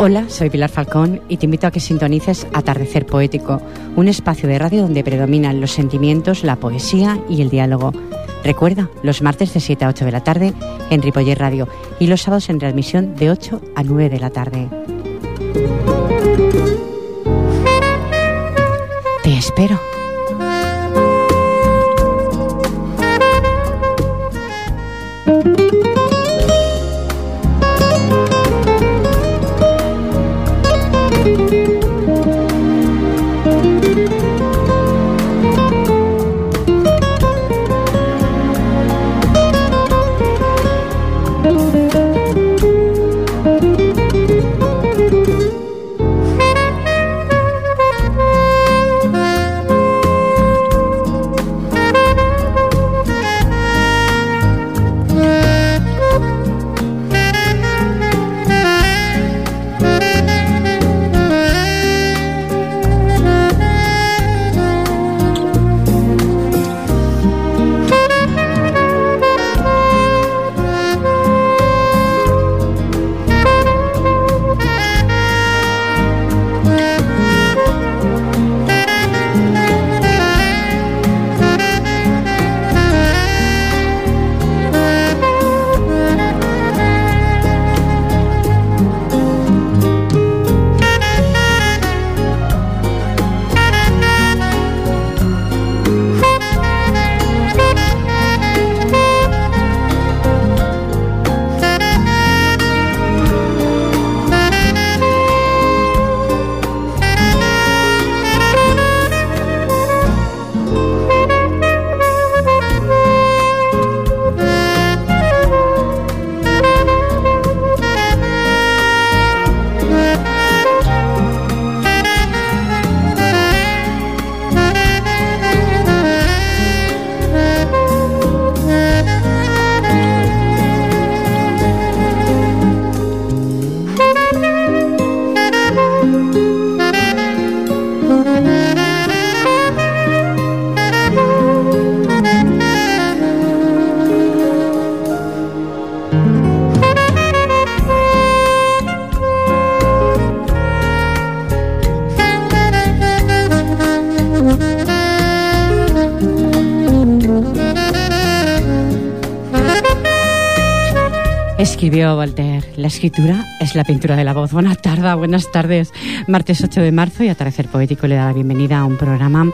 Hola, soy Pilar Falcón y te invito a que sintonices Atardecer Poético, un espacio de radio donde predominan los sentimientos, la poesía y el diálogo. Recuerda, los martes de 7 a 8 de la tarde en Ripoller Radio y los sábados en transmisión de 8 a 9 de la tarde. Te espero. Escribió Walter. La escritura es la pintura de la voz. Buenas tardes, buenas tardes. Martes 8 de marzo y Atardecer Poético le da la bienvenida a un programa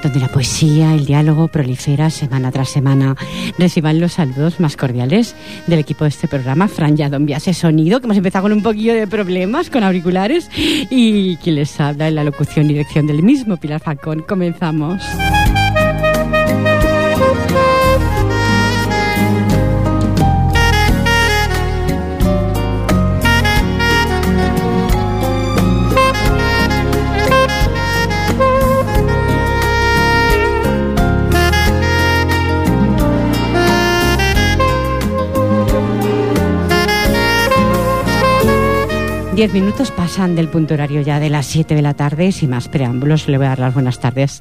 donde la poesía, el diálogo prolifera semana tras semana. Reciban los saludos más cordiales del equipo de este programa, Fran Yadon Viase Sonido, que hemos empezado con un poquillo de problemas con auriculares, y quien les habla en la locución y dirección del mismo, Pilar Falcón. Comenzamos. Diez minutos pasan del punto horario ya de las siete de la tarde. Sin más preámbulos, le voy a dar las buenas tardes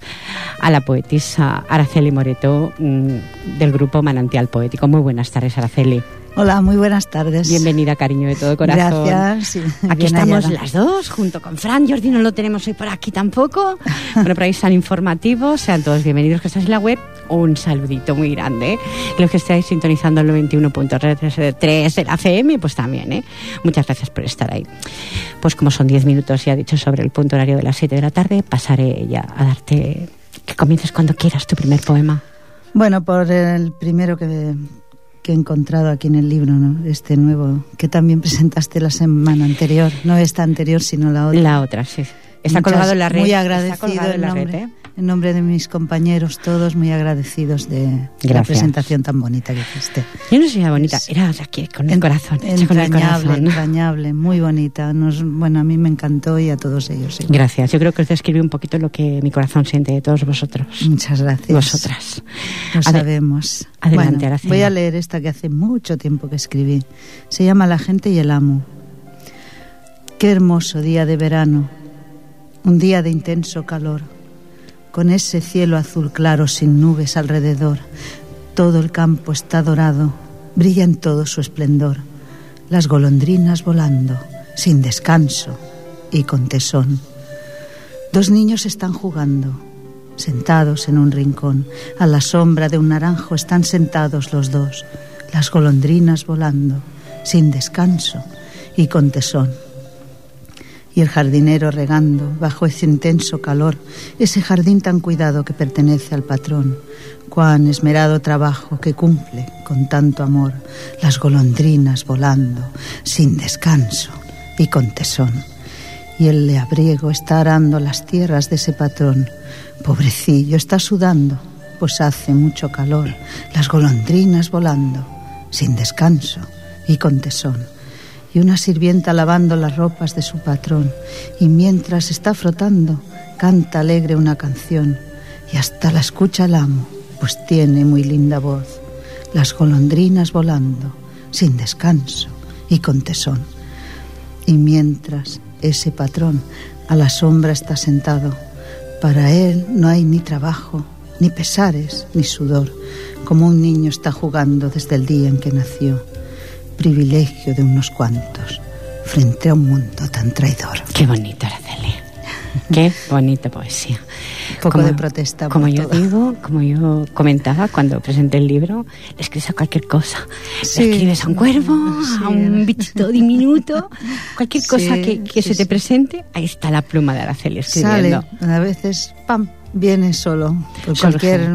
a la poetisa Araceli Moreto mm, del grupo Manantial Poético. Muy buenas tardes, Araceli. Hola, muy buenas tardes. Bienvenida, cariño de todo corazón. Gracias. aquí estamos las dos, junto con Fran. Jordi no lo tenemos hoy por aquí tampoco. bueno, por ahí están informativos. Sean todos bienvenidos que estás en la web. Un saludito muy grande. Los que estáis sintonizando el 91.3 de la FM, pues también, ¿eh? Muchas gracias por estar ahí. Pues como son 10 minutos, ya dicho, sobre el punto horario de las 7 de la tarde, pasaré ya a darte... Que comiences cuando quieras tu primer poema. Bueno, por el primero que que he encontrado aquí en el libro, ¿no? Este nuevo, que también presentaste la semana anterior. No esta anterior, sino la otra. La otra, sí. Está colgado en la red. Muy agradecido en, nombre, ¿eh? en nombre de mis compañeros, todos muy agradecidos de la presentación tan bonita que hiciste. Yo no soy bonita, era aquí, con el corazón. Entrañable, entrañable, muy bonita. Nos, bueno, a mí me encantó y a todos ellos. Gracias. Yo creo que os describe un poquito lo que mi corazón siente de todos vosotros. Muchas gracias. Vosotras. Lo sabemos. Adelante, bueno, Voy a leer esta que hace mucho tiempo que escribí. Se llama La gente y el amo. Qué hermoso día de verano un día de intenso calor, con ese cielo azul claro sin nubes alrededor. Todo el campo está dorado, brilla en todo su esplendor, las golondrinas volando, sin descanso y con tesón. Dos niños están jugando, sentados en un rincón. A la sombra de un naranjo están sentados los dos, las golondrinas volando, sin descanso y con tesón. Y el jardinero regando bajo ese intenso calor, ese jardín tan cuidado que pertenece al patrón, cuán esmerado trabajo que cumple con tanto amor, las golondrinas volando, sin descanso y con tesón. Y el leabriego está arando las tierras de ese patrón. Pobrecillo, está sudando, pues hace mucho calor, las golondrinas volando, sin descanso y con tesón, y una sirvienta lavando las ropas de su patrón, y mientras está frotando, canta alegre una canción, y hasta la escucha el amo, pues tiene muy linda voz, las golondrinas volando, sin descanso y con tesón. Y mientras ese patrón a la sombra está sentado. Para él no hay ni trabajo, ni pesares, ni sudor, como un niño está jugando desde el día en que nació. Privilegio de unos cuantos, frente a un mundo tan traidor. Qué bonito, Araceli. Qué bonita poesía. poco de protesta. como yo digo, como yo comentaba cuando presenté el libro, le escribes a cualquier cosa. Le escribes a un cuervo, a un bichito diminuto, cualquier cosa que, se te presente, ahí está la pluma de Araceli escribiendo. Sale, a veces, pam, viene solo, por cualquier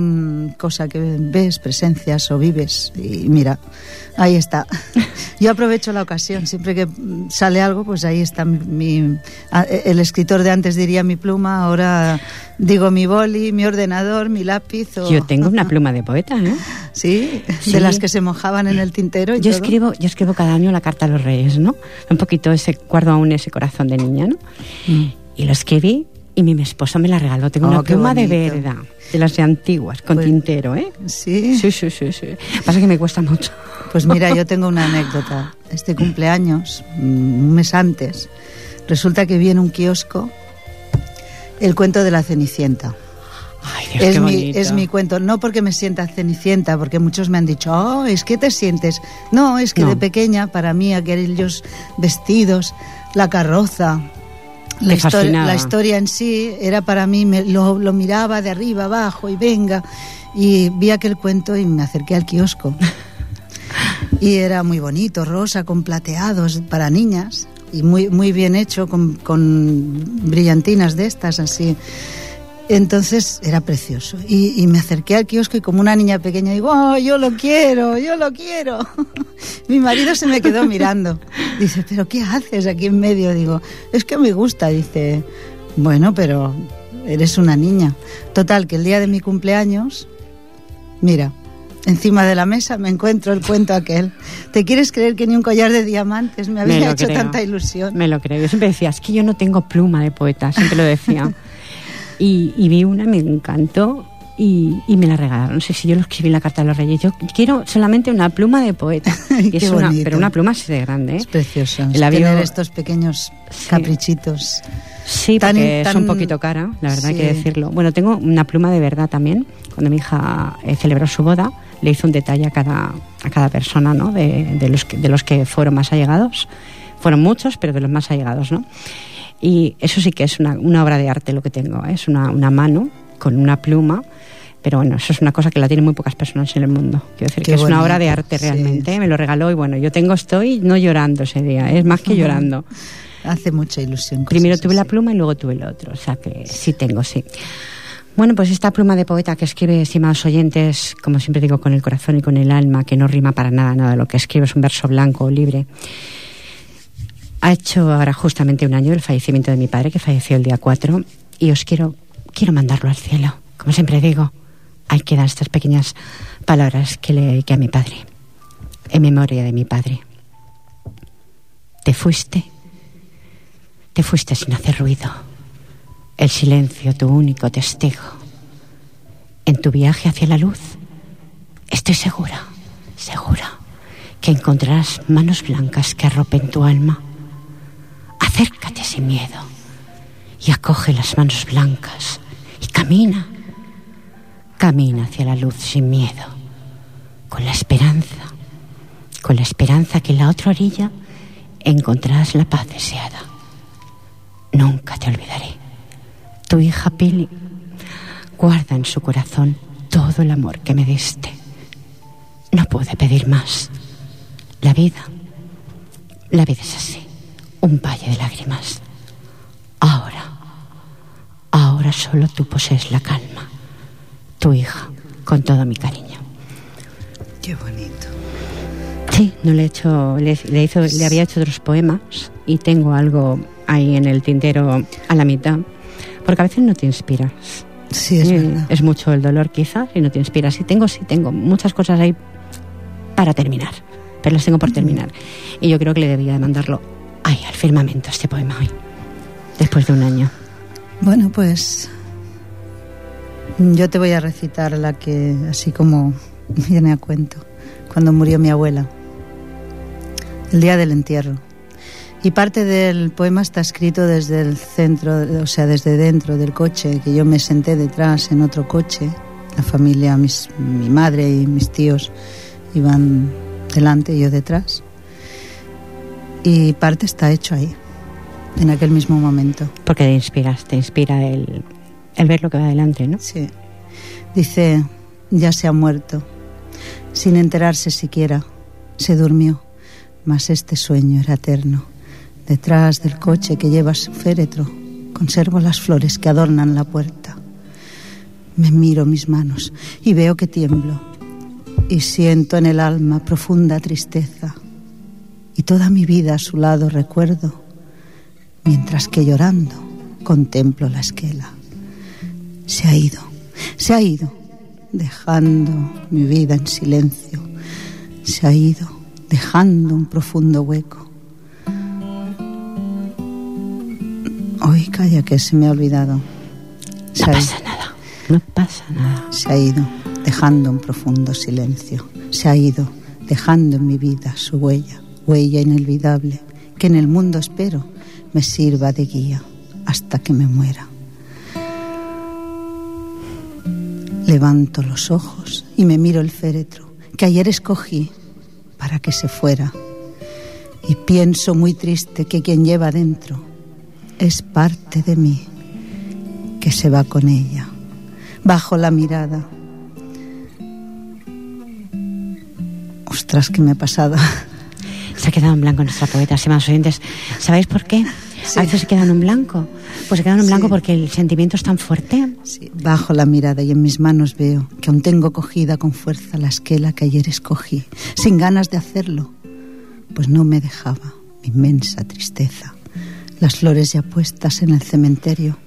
cosa que ves, presencias o vives. Y mira, ahí está. Yo aprovecho la ocasión, siempre que sale algo, pues ahí está mi, el escritor de antes diría mi pluma, ahora digo mi boli, mi ordenador, mi lápiz. Yo tengo una pluma de poeta, ¿eh? ¿Sí? de las que se mojaban en el tintero. Y yo escribo, yo escribo cada año la carta a los reyes, ¿no? Un poquito ese guardo aún ese corazón de niña, ¿no? Mm. Y lo escribí y mi esposo me la regaló. Tengo una oh, pluma de verdad, de las de antiguas, con pues, tintero, ¿eh? ¿Sí? Sí, sí, sí, sí. Pasa que me cuesta mucho. Pues mira, yo tengo una anécdota. Este cumpleaños, mm, un mes antes, resulta que vi en un kiosco el cuento de la Cenicienta. Ay, Dios, es, mi, es mi cuento, no porque me sienta cenicienta, porque muchos me han dicho, oh, es que te sientes. No, es que de pequeña, para mí, aquellos vestidos, la carroza, la historia, la historia, en sí era para mí, me, lo, lo, miraba de arriba abajo y venga, y vi aquel cuento y me acerqué al kiosco. y era muy bonito, rosa, con plateados para niñas, y muy, muy bien hecho, con, con brillantinas de estas, así. Entonces era precioso. Y, me acerqué al kiosco y como una niña pequeña digo, oh, yo lo quiero, yo lo quiero. Mi marido se me quedó mirando. Dice, pero ¿qué haces aquí en medio? Digo, es que me gusta. Dice, bueno, pero eres una niña. Total, que el día de mi cumpleaños, mira, encima de la mesa me encuentro el cuento aquel. ¿Te quieres creer que ni un collar de diamantes me había hecho tanta ilusión? Me lo creo. Yo siempre decía, es que yo no tengo pluma de poeta, siempre lo decía. Y, vi una, me encantó y, me la regalaron. No sé si yo lo escribí en la carta de los reyes. Yo quiero solamente una pluma de poeta. es una, pero una pluma así de grande. ¿eh? Es precioso. tener estos pequeños caprichitos. Sí, porque es un poquito cara, la verdad hay que decirlo. Bueno, tengo una pluma de verdad también. Cuando mi hija eh, celebró su boda, le hizo un detalle a cada, a cada persona, ¿no? De, de, los que, de los que fueron más allegados. Fueron muchos, pero de los más allegados, ¿no? Y eso sí que es una, una obra de arte lo que tengo, ¿eh? es una, una, mano con una pluma. Pero bueno, eso es una cosa que la tienen muy pocas personas en el mundo. Quiero decir que es una obra de arte realmente. ¿eh? Me lo regaló y bueno, yo tengo, estoy no llorando ese día, es más que llorando. Hace mucha ilusión. Primero tuve la pluma y luego tuve el otro, o sea que sí tengo, sí. Bueno, pues esta pluma de poeta que escribe, estimados oyentes, como siempre digo, con el corazón y con el alma, que no rima para nada, nada, lo que escribe es un verso blanco o libre. Ha hecho ahora justamente un año el fallecimiento de mi padre, que falleció el día 4, y os quiero, quiero mandarlo al cielo. Como siempre digo, hay que dar estas pequeñas palabras que le dediqué a mi padre, en memoria de mi padre. Te fuiste, te fuiste sin hacer ruido, el silencio tu único testigo. En tu viaje hacia la luz, estoy segura, segura, que encontrarás manos blancas que arropen tu alma Acércate sin miedo y acoge las manos blancas y camina. Camina hacia la luz sin miedo, con la esperanza con la esperanza que en la otra orilla encontrarás la paz deseada. Nunca te olvidaré. Tu hija Pili guarda en su corazón todo el amor que me diste. No pude pedir más. La vida, la vida es así, un valle de lágrimas. Ahora, ahora solo tú posees la calma. Tu hija, con todo mi cariño. Qué bonito. Sí, no le he hecho, le, le hizo, le había hecho otros poemas y tengo algo ahí en el tintero a la mitad, porque a veces no te inspiras. Sí, es Eh, verdad. es mucho el dolor quizás y no te inspiras. Y tengo, sí, tengo muchas cosas ahí para terminar, pero las tengo por terminar. Y yo creo que le debía de mandarlo ahí, al firmamento, este poema hoy, después de un año. Bueno, pues yo te voy a recitar la que así como viene a cuento, cuando murió mi abuela, el día del entierro. Y parte del poema está escrito desde el centro, o sea, desde dentro del coche, que yo me senté detrás en otro coche. La familia, mi madre y mis tíos iban delante y yo detrás. Y parte está hecho ahí, en aquel mismo momento. Porque te inspiras, te inspira el, el ver lo que va adelante, ¿no? Sí. Dice, ya se ha muerto, sin enterarse siquiera, se durmió, mas este sueño era eterno. Detrás del coche que lleva su féretro, conservo las flores que adornan la puerta. Me miro mis manos y veo que tiemblo, y siento en el alma profunda tristeza, y toda mi vida a su lado recuerdo, mientras que llorando contemplo la esquela se ha ido, se ha ido, dejando mi vida en silencio, se ha ido, dejando un profundo hueco. Hoy calla que se me ha olvidado. Se No ha, pasa nada, no pasa nada. se ha ido, dejando un profundo silencio. Se ha ido, dejando en mi vida su huella, huella inolvidable, que en el mundo espero me sirva de guía hasta que me muera. Levanto los ojos y me miro el féretro que ayer escogí para que se fuera. Y pienso muy triste que quien lleva dentro es parte de mí que se va con ella. Bajo la mirada. Ostras, ¿qué me ha pasado? Se ha quedado en blanco nuestra poeta, estimados oyentes. ¿Sabéis por qué? Sí. A veces se quedan en blanco. Pues se quedan en blanco Sí. porque el sentimiento es tan fuerte. Sí, bajo la mirada y en mis manos veo que aún tengo cogida con fuerza la esquela que ayer escogí, sin ganas de hacerlo, pues no me dejaba mi inmensa tristeza. Las flores ya puestas en el cementerio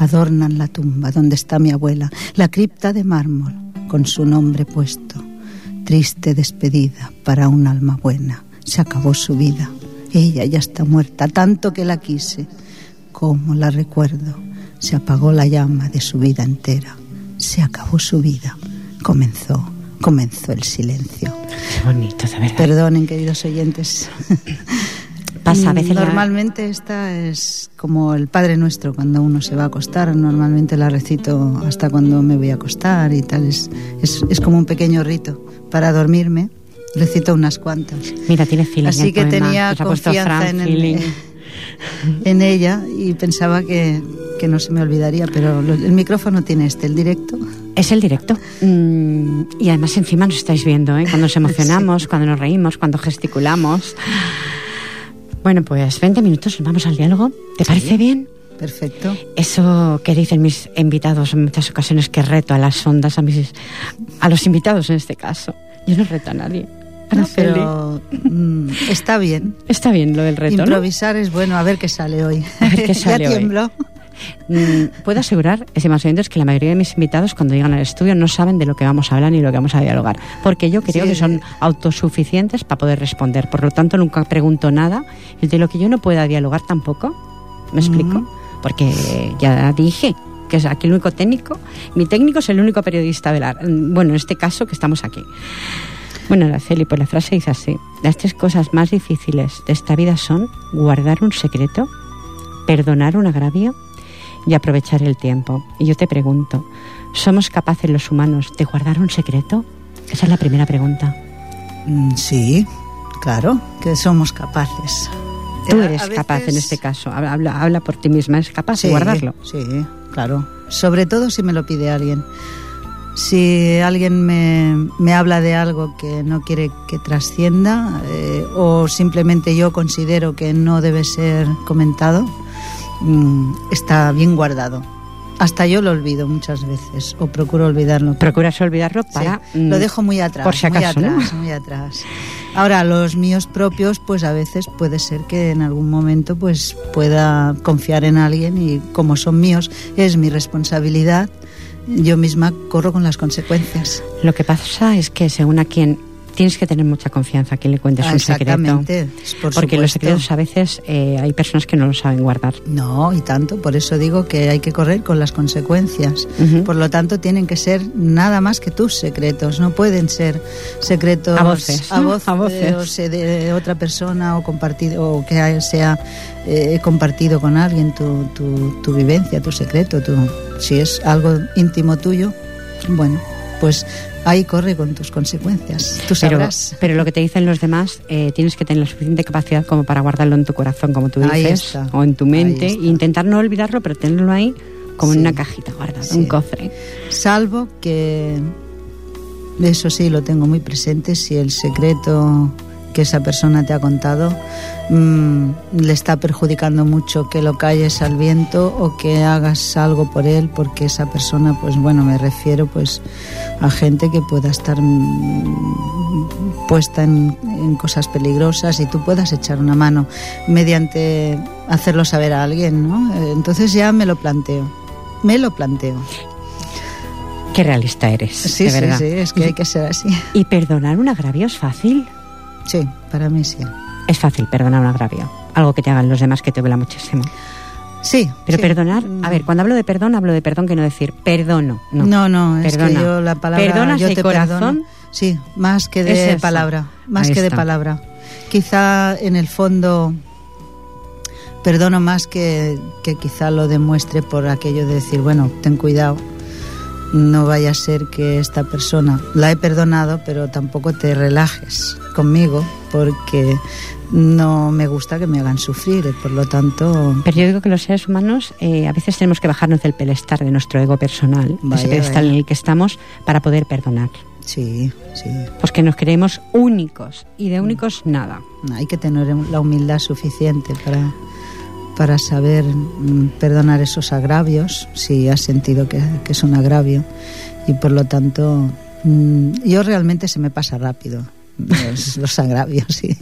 adornan la tumba donde está mi abuela, la cripta de mármol con su nombre puesto. Triste despedida para un alma buena. Se acabó su vida. Ella ya está muerta, tanto que la quise. Como la recuerdo, se apagó la llama de su vida entera. Se acabó su vida. Comenzó, comenzó el silencio. Qué bonito, de verdad. Perdonen, queridos oyentes. Pasa a veces la- Normalmente esta es como el Padre Nuestro cuando uno se va a acostar. Normalmente la recito hasta cuando me voy a acostar y tal. Es, es, es como un pequeño rito. Para dormirme recito unas cuantas. Mira, tiene feeling Así el que poema. tenía confianza en, el- en ella y pensaba que, que no se me olvidaría, pero el micrófono tiene este, el directo. Es el directo. Mm, y además encima nos estáis viendo, ¿eh? Cuando nos emocionamos, cuando nos reímos, cuando gesticulamos. Bueno, pues 20 minutos, vamos al diálogo. ¿Te parece bien? Perfecto. Eso que dicen mis invitados en muchas ocasiones que reto a las ondas, a, mis, a los invitados en este caso. Yo no reto a nadie. No, pero mm, está bien. Está bien lo del reto, ¿no? Improvisar es bueno, a ver qué sale hoy. A ver qué sale ya hoy. tiemblo. Mm, Puedo asegurar, estimados oyentes, que la mayoría de mis invitados cuando llegan al estudio no saben de lo que vamos a hablar ni lo que vamos a dialogar, porque yo creo Sí. que son autosuficientes para poder responder. Por lo tanto, nunca pregunto nada y de lo que yo no pueda dialogar tampoco. ¿Me explico? Porque ya dije que es aquí el único técnico, mi técnico es el único periodista de la... Bueno, en este caso que estamos aquí. Bueno, Araceli, pues la frase dice así. Las tres cosas más difíciles de esta vida son guardar un secreto, perdonar un agravio y aprovechar el tiempo. Y yo te pregunto, ¿somos capaces los humanos de guardar un secreto? Esa es la primera pregunta. Mm, Sí, Claro, que somos capaces. Tú Eh, eres capaz en este caso. Habla, habla por ti misma. ¿Eres capaz de guardarlo? Sí, claro. Sobre todo si me lo pide alguien. Si alguien me, me habla de algo que no quiere que trascienda eh, o simplemente yo considero que no debe ser comentado, mm, está bien guardado. Hasta yo lo olvido muchas veces o procuro olvidarlo. Procuras olvidarlo Sí, para... lo mm, dejo muy atrás, por si acaso, muy ¿no? atrás, muy atrás. Ahora los míos propios, pues a veces puede ser que en algún momento pues pueda confiar en alguien y como son míos es mi responsabilidad. Yo misma corro con las consecuencias. Lo que pasa es que según a quien tienes que tener mucha confianza a quien le cuentes Ah, un secreto. exactamente, por porque los secretos a veces eh, hay personas que no lo saben guardar. No, y tanto, por eso digo que hay que correr con las consecuencias. Por lo tanto, tienen que ser nada más que tus secretos, no pueden ser secretos A voces, a voz- A voces. o sea, de otra persona o compartido o que sea eh, compartido con alguien tu, tu, tu vivencia, tu secreto, tu, si es algo íntimo tuyo, bueno, pues ahí corre con tus consecuencias. Tú sabrás. pero lo que te dicen los demás, eh, tienes que tener la suficiente capacidad como para guardarlo en tu corazón, como tú dices, o en tu mente, e intentar no olvidarlo, pero tenerlo ahí como en una cajita guardada, Sí. un cofre. Salvo que, eso sí, lo tengo muy presente, si el secreto que esa persona te ha contado mm, le está perjudicando mucho que lo calles al viento o que hagas algo por él porque esa persona pues bueno me refiero pues a gente que pueda estar mm, puesta en, en cosas peligrosas y tú puedas echar una mano mediante hacerlo saber a alguien ¿no? Entonces ya me lo planteo me lo planteo Qué realista eres, Sí, de sí, sí, es que hay que ser así. ¿Y perdonar un agravio es fácil? Sí, para mí sí. Es fácil perdonar un agravio. Algo que te hagan los demás que te duela muchísimo. Sí. Pero sí. perdonar, Mm. a ver, cuando hablo de perdón, hablo de perdón que no decir perdono. No, No, no, es Perdona. que yo la palabra ¿Perdonas yo te corazón? perdono. Sí, más que Es de palabra, más Ahí que de palabra. Quizá en el fondo perdono más que, que quizá lo demuestre por aquello de decir, bueno, ten cuidado, no vaya a ser que esta persona la he perdonado, pero tampoco te relajes conmigo porque no me gusta que me hagan sufrir, por lo tanto Pero yo digo que los seres humanos eh, a veces tenemos que bajarnos del pedestal de nuestro ego personal, Vaya, ese pedestal en el que estamos, para poder perdonar. Sí, sí. Pues que nos creemos únicos y de únicos nada. Hay que tener la humildad suficiente para, para saber mm, perdonar esos agravios, si has sentido que, que es un agravio. Y por lo tanto, mm, yo realmente se me pasa rápido los, los agravios. Sí.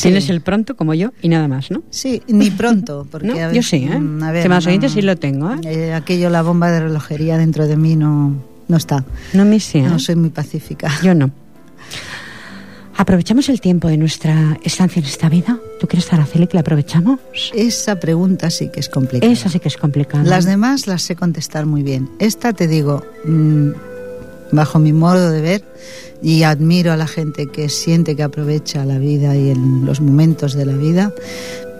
Tienes el pronto como yo y nada más, ¿no? Sí, ni pronto, porque ¿No? a ver- Yo sí, ¿eh? mm, a ver, más no- sí lo tengo, ¿eh? eh, aquello, la bomba de relojería dentro de mí no, no está. No me sé, ¿eh? No soy muy pacífica. Yo no. ¿Aprovechamos el tiempo de nuestra estancia en esta vida? ¿Tú quieres, Araceli, que la aprovechamos? Esa pregunta sí que es complicada. Esa sí que es complicada. Las demás las sé contestar muy bien. Esta te digo, mm, bajo mi modo de ver, y admiro a la gente que siente que aprovecha la vida y en los momentos de la vida,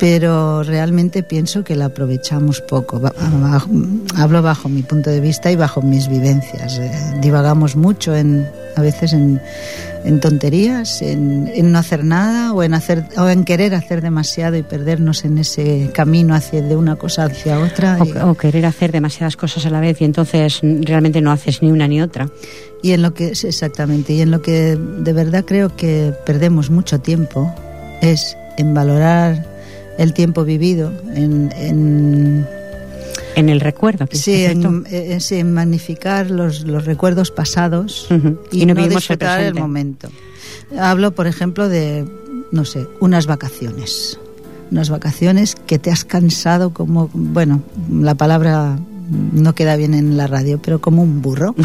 pero realmente pienso que la aprovechamos poco. Bajo- hablo bajo mi punto de vista y bajo mis vivencias. Eh, divagamos mucho en, a veces en, en tonterías, en, en no hacer nada o en hacer o en querer hacer demasiado y perdernos en ese camino hacia de una cosa hacia otra. y- O, o querer hacer demasiadas cosas a la vez y entonces mm, realmente no haces ni una ni otra. Y en lo que exactamente, y en lo que de verdad creo que perdemos mucho tiempo es en valorar el tiempo vivido, en, en, En el recuerdo. sí, en, eh, sí, en magnificar los, los recuerdos pasados y, no no, el disfrutar el, momento. Hablo, por ejemplo, de, no sé, unas vacaciones. Unas vacaciones que te has cansado como, bueno, la palabra no queda bien en la radio, pero como un burro.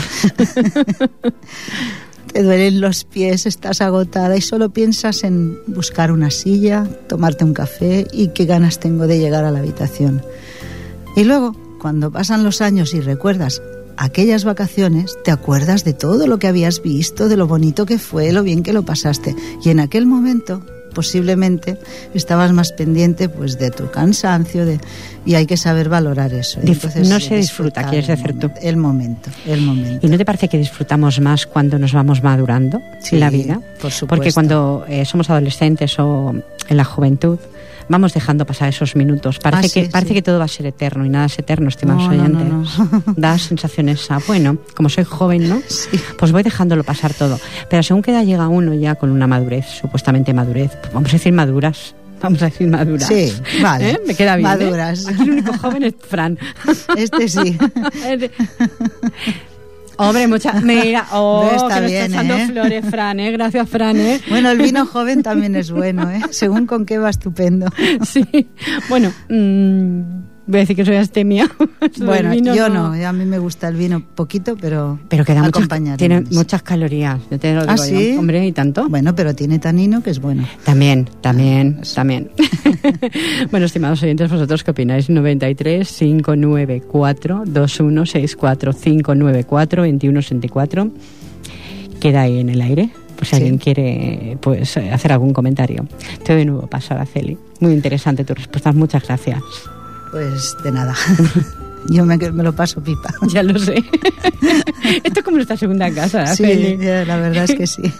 te duelen los pies, estás agotada y solo piensas en buscar una silla, tomarte un café y qué ganas tengo de llegar a la habitación. Y luego, cuando pasan los años y recuerdas aquellas vacaciones, te acuerdas de todo lo que habías visto, de lo bonito que fue, lo bien que lo pasaste. Y en aquel momento posiblemente estabas más pendiente pues de tu cansancio de, y hay que saber valorar eso. no se disfruta, quieres decir tú. El momento, el momento. ¿Y no te parece que disfrutamos más cuando nos vamos madurando la vida? Por supuesto. Porque cuando eh, somos adolescentes o en la juventud, vamos dejando pasar esos minutos. Parece, Ah, que, parece sí. que todo va a ser eterno y nada es eterno, estimados No, no, no, oyentes. no. Da sensaciones a, bueno, como soy joven, ¿no? Sí. Pues voy dejándolo pasar todo. Pero según que edad llega uno ya con una madurez, supuestamente madurez, pues vamos a decir maduras. Vamos a decir maduras. Sí, vale. ¿Eh? Me queda bien. ¿eh? Maduras. Aquí el único joven es Fran. Este sí. Hombre, mucha. Mira, oh, No, está que bien, está echando ¿eh? flores, Fran, ¿eh? Gracias, Fran, ¿eh? Bueno, el vino joven también es bueno, ¿eh? Según con qué va estupendo. Sí. Bueno, mm, voy a decir que soy astemia. Bueno, yo no. a mí me gusta el vino poquito, pero, Pero que da muchas, tiene muchas calorías. Yo te lo digo ¿Ah, yo. Hombre, ¿y tanto? Bueno, pero tiene tanino que es bueno. También, también, también. bueno, estimados oyentes, ¿vosotros qué opináis? 93 594 2164 594 2164 Queda ahí en el aire, por si Sí. alguien quiere pues hacer algún comentario. Te doy de nuevo paso, Araceli. Muy interesante tu respuesta, muchas gracias. Pues de nada. Yo me, me lo paso pipa. Ya lo sé. Esto es como nuestra segunda casa, Sí, la verdad es que sí.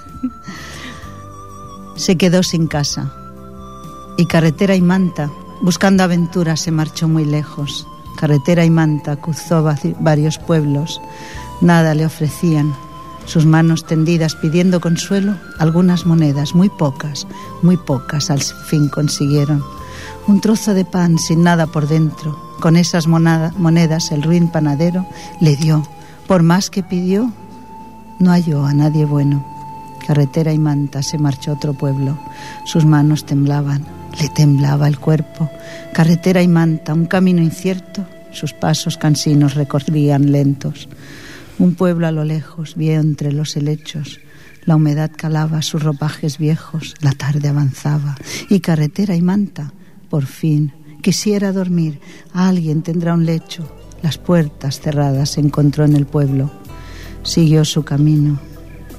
Se quedó sin casa. Y carretera y manta, buscando aventuras, se marchó muy lejos. Carretera y manta cruzó varios pueblos. Nada le ofrecían. Sus manos tendidas pidiendo consuelo, algunas monedas, muy pocas, muy pocas al fin consiguieron. Un trozo de pan sin nada por dentro. Con esas monedas el ruin panadero le dio. Por más que pidió, no halló a nadie bueno. Carretera y manta se marchó a otro pueblo. Sus manos temblaban, le temblaba el cuerpo. Carretera y manta, un camino incierto, sus pasos cansinos recorrían lentos. Un pueblo a lo lejos vio entre los helechos. La humedad calaba sus ropajes viejos, la tarde avanzaba. Y carretera y manta, por fin, quisiera dormir. Alguien tendrá un lecho. Las puertas cerradas se encontró en el pueblo. Siguió su camino.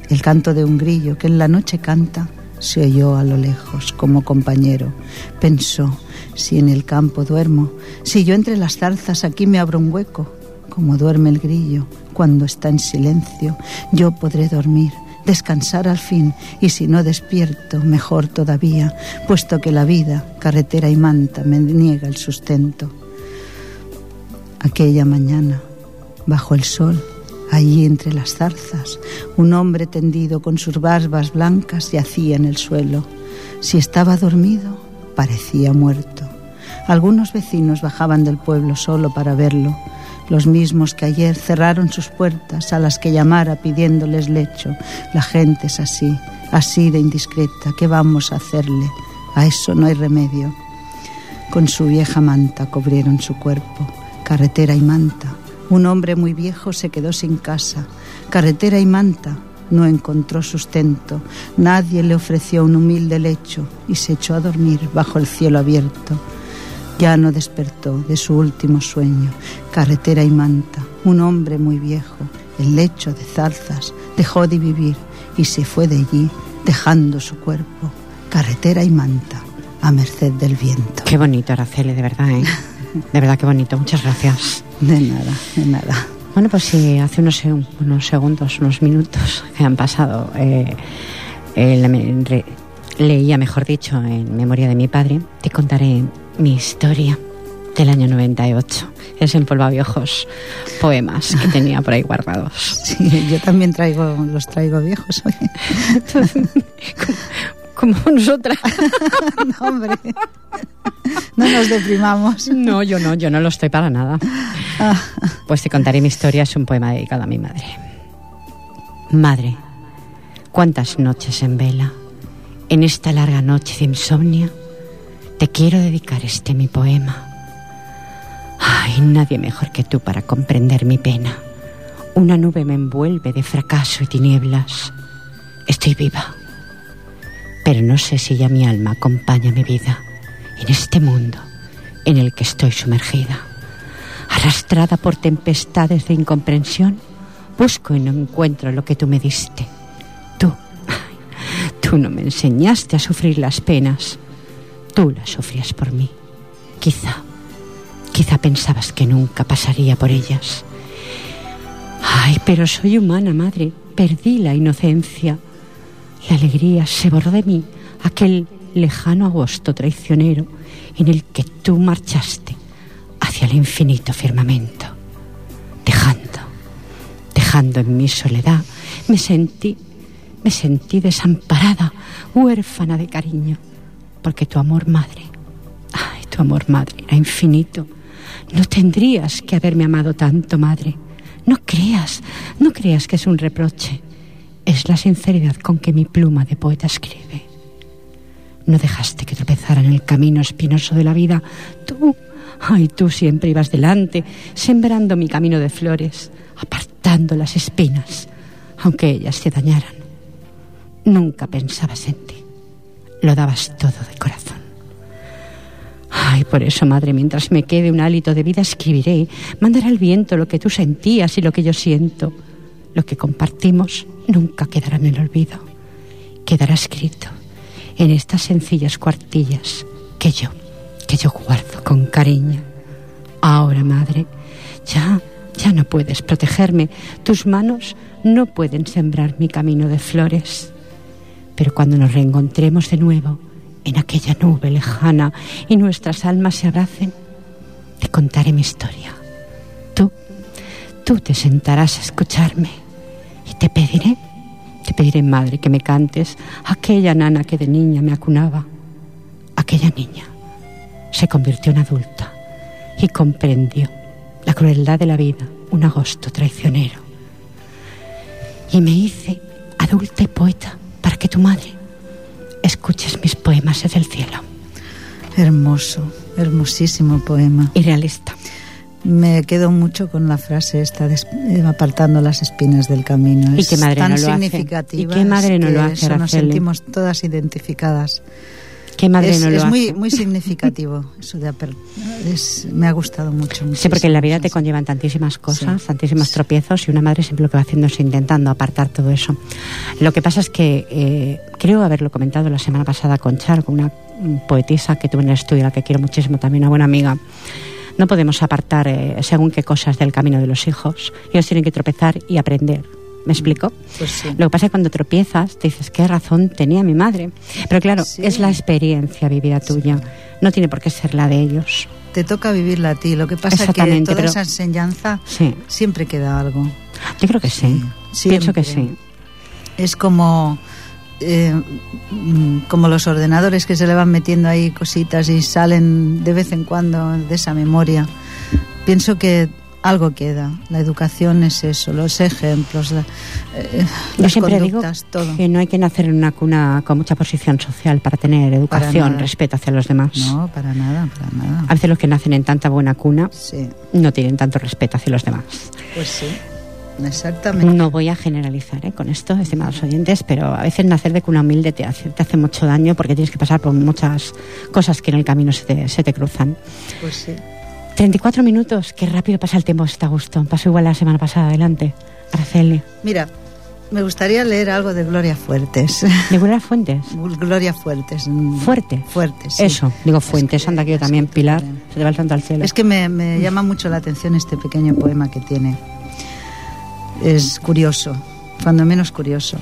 El canto de un grillo que en la noche canta se oyó a lo lejos como compañero. Pensó, si en el campo duermo, si yo entre las zarzas aquí me abro un hueco, como duerme el grillo cuando está en silencio, yo podré dormir, descansar al fin, y si no despierto, mejor todavía, puesto que la vida, carretera y manta, me niega el sustento. Aquella mañana, bajo el sol, allí entre las zarzas, un hombre tendido con sus barbas blancas yacía en el suelo. Si estaba dormido, parecía muerto. Algunos vecinos bajaban del pueblo solo para verlo, los mismos que ayer cerraron sus puertas a las que llamara pidiéndoles lecho. La gente es así, así de indiscreta. ¿Qué vamos a hacerle? A eso no hay remedio. Con su vieja manta cubrieron su cuerpo, carretera y manta. Un hombre muy viejo se quedó sin casa, carretera y manta. No encontró sustento, nadie le ofreció un humilde lecho y se echó a dormir bajo el cielo abierto. Ya no despertó de su último sueño, carretera y manta. Un hombre muy viejo, el lecho de zarzas, dejó de vivir y se fue de allí, dejando su cuerpo, carretera y manta, a merced del viento. Qué bonito, Araceli, de verdad, ¿eh? De verdad, qué bonito. Muchas gracias. De nada, de nada. Bueno, pues sí, hace unos, seg- unos segundos, unos minutos que han pasado, eh, eh, le- me- re- leía, mejor dicho, en memoria de mi padre, te contaré mi historia del año 98. Es en Polvaviejos poemas que tenía por ahí guardados. Sí, yo también traigo, los traigo viejos hoy. Como nosotras. No, hombre. No nos deprimamos. No, yo no, yo no lo estoy para nada. Pues te contaré mi historia, es un poema dedicado a mi madre. Madre, cuántas noches en vela, en esta larga noche de insomnio, te quiero dedicar este mi poema. Ay, nadie mejor que tú para comprender mi pena. Una nube me envuelve de fracaso y tinieblas. Estoy viva, pero no sé si ya mi alma acompaña mi vida en este mundo en el que estoy sumergida. Arrastrada por tempestades de incomprensión, busco y no encuentro lo que tú me diste. Tú, Tú no me enseñaste a sufrir las penas. Tú las sufrías por mí. Quizá, quizá pensabas que nunca pasaría por ellas. Ay, pero soy humana, madre. Perdí la inocencia. La alegría se borró de mí aquel lejano agosto traicionero en el que tú marchaste hacia el infinito firmamento, dejando, dejando en mi soledad, me sentí, me sentí desamparada, huérfana de cariño, porque tu amor madre, ay, tu amor madre era infinito. No tendrías que haberme amado tanto, madre. No creas, no creas que es un reproche. Es la sinceridad con que mi pluma de poeta escribe. No dejaste que tropezara en el camino espinoso de la vida. Tú, ay, tú siempre ibas delante, sembrando mi camino de flores, apartando las espinas, aunque ellas te dañaran. Nunca pensabas en ti. Lo dabas todo de corazón. Ay, por eso, madre, mientras me quede un hálito de vida, escribiré, mandaré al viento lo que tú sentías y lo que yo siento. Lo que compartimos nunca quedará en el olvido. Quedará escrito en estas sencillas cuartillas que yo, que yo guardo con cariño. Ahora, madre, ya, ya no puedes protegerme. Tus manos no pueden sembrar mi camino de flores. Pero cuando nos reencontremos de nuevo en aquella nube lejana y nuestras almas se abracen, te contaré mi historia. Tú, tú te sentarás a escucharme y te pediré te pediré, madre, que me cantes aquella nana que de niña me acunaba. Aquella niña se convirtió en adulta y comprendió la crueldad de la vida, un agosto traicionero. Y me hice adulta y poeta para que tu madre escuches mis poemas desde el cielo. Hermoso, hermosísimo poema. Y realista. Me quedo mucho con la frase esta, de, eh, apartando las espinas del camino. ¿Y qué madre tan no lo significativa. Hace? ¿Y qué madre no lo hace, eso nos sentimos todas identificadas. ¿Qué madre es, no lo es hace? muy, muy significativo. Eso de es, me ha gustado mucho. Sí, porque en la vida te conllevan tantísimas cosas, Sí. tantísimos Sí. tropiezos y una madre siempre lo que va haciendo es intentando apartar todo eso. Lo que pasa es que eh, creo haberlo comentado la semana pasada con Char, con una poetisa que tuve en el estudio, la que quiero muchísimo, también una buena amiga. No podemos apartar eh, según qué cosas del camino de los hijos. Ellos tienen que tropezar y aprender. ¿Me explico? Pues sí. Lo que pasa es que cuando tropiezas, te dices, ¿qué razón tenía mi madre? Pero claro, Sí. es la experiencia vivida tuya. No tiene por qué ser la de ellos. Te toca vivirla a ti. Lo que pasa es que Exactamente, toda pero- esa enseñanza Sí, siempre queda algo. yo creo que sí. Sí, Pienso que sí. Es como, eh, mm, como los ordenadores que se le van metiendo ahí cositas y salen de vez en cuando de esa memoria. Pienso que algo queda. La educación es eso, los ejemplos, la- eh, Yo las siempre digo conductas, todo. que no hay que nacer en una cuna con mucha posición social para tener educación, nada. respeto hacia los demás. No, para nada, para nada. A veces los que nacen en tanta buena cuna Sí, no tienen tanto respeto hacia los demás. pues sí, exactamente. No voy a generalizar ¿eh? con esto, estimados oyentes, pero a veces nacer de cuna humilde te hace, te hace mucho daño porque tienes que pasar por muchas cosas que en el camino se te, se te cruzan. Pues sí. 34 minutos, qué rápido pasa el tiempo, está a gusto. Pasó igual la semana pasada, adelante. Araceli. Mira, me gustaría leer algo de Gloria Fuertes. ¿De Gloria Fuentes? Gloria Fuertes. mm, Fuerte. Fuertes. sí. Eso, digo Fuentes, que- anda que yo es también, que Pilar, se te va el santo al cielo. Es que me, me llama mucho la atención este pequeño poema que tiene. Es curioso, cuando menos curioso.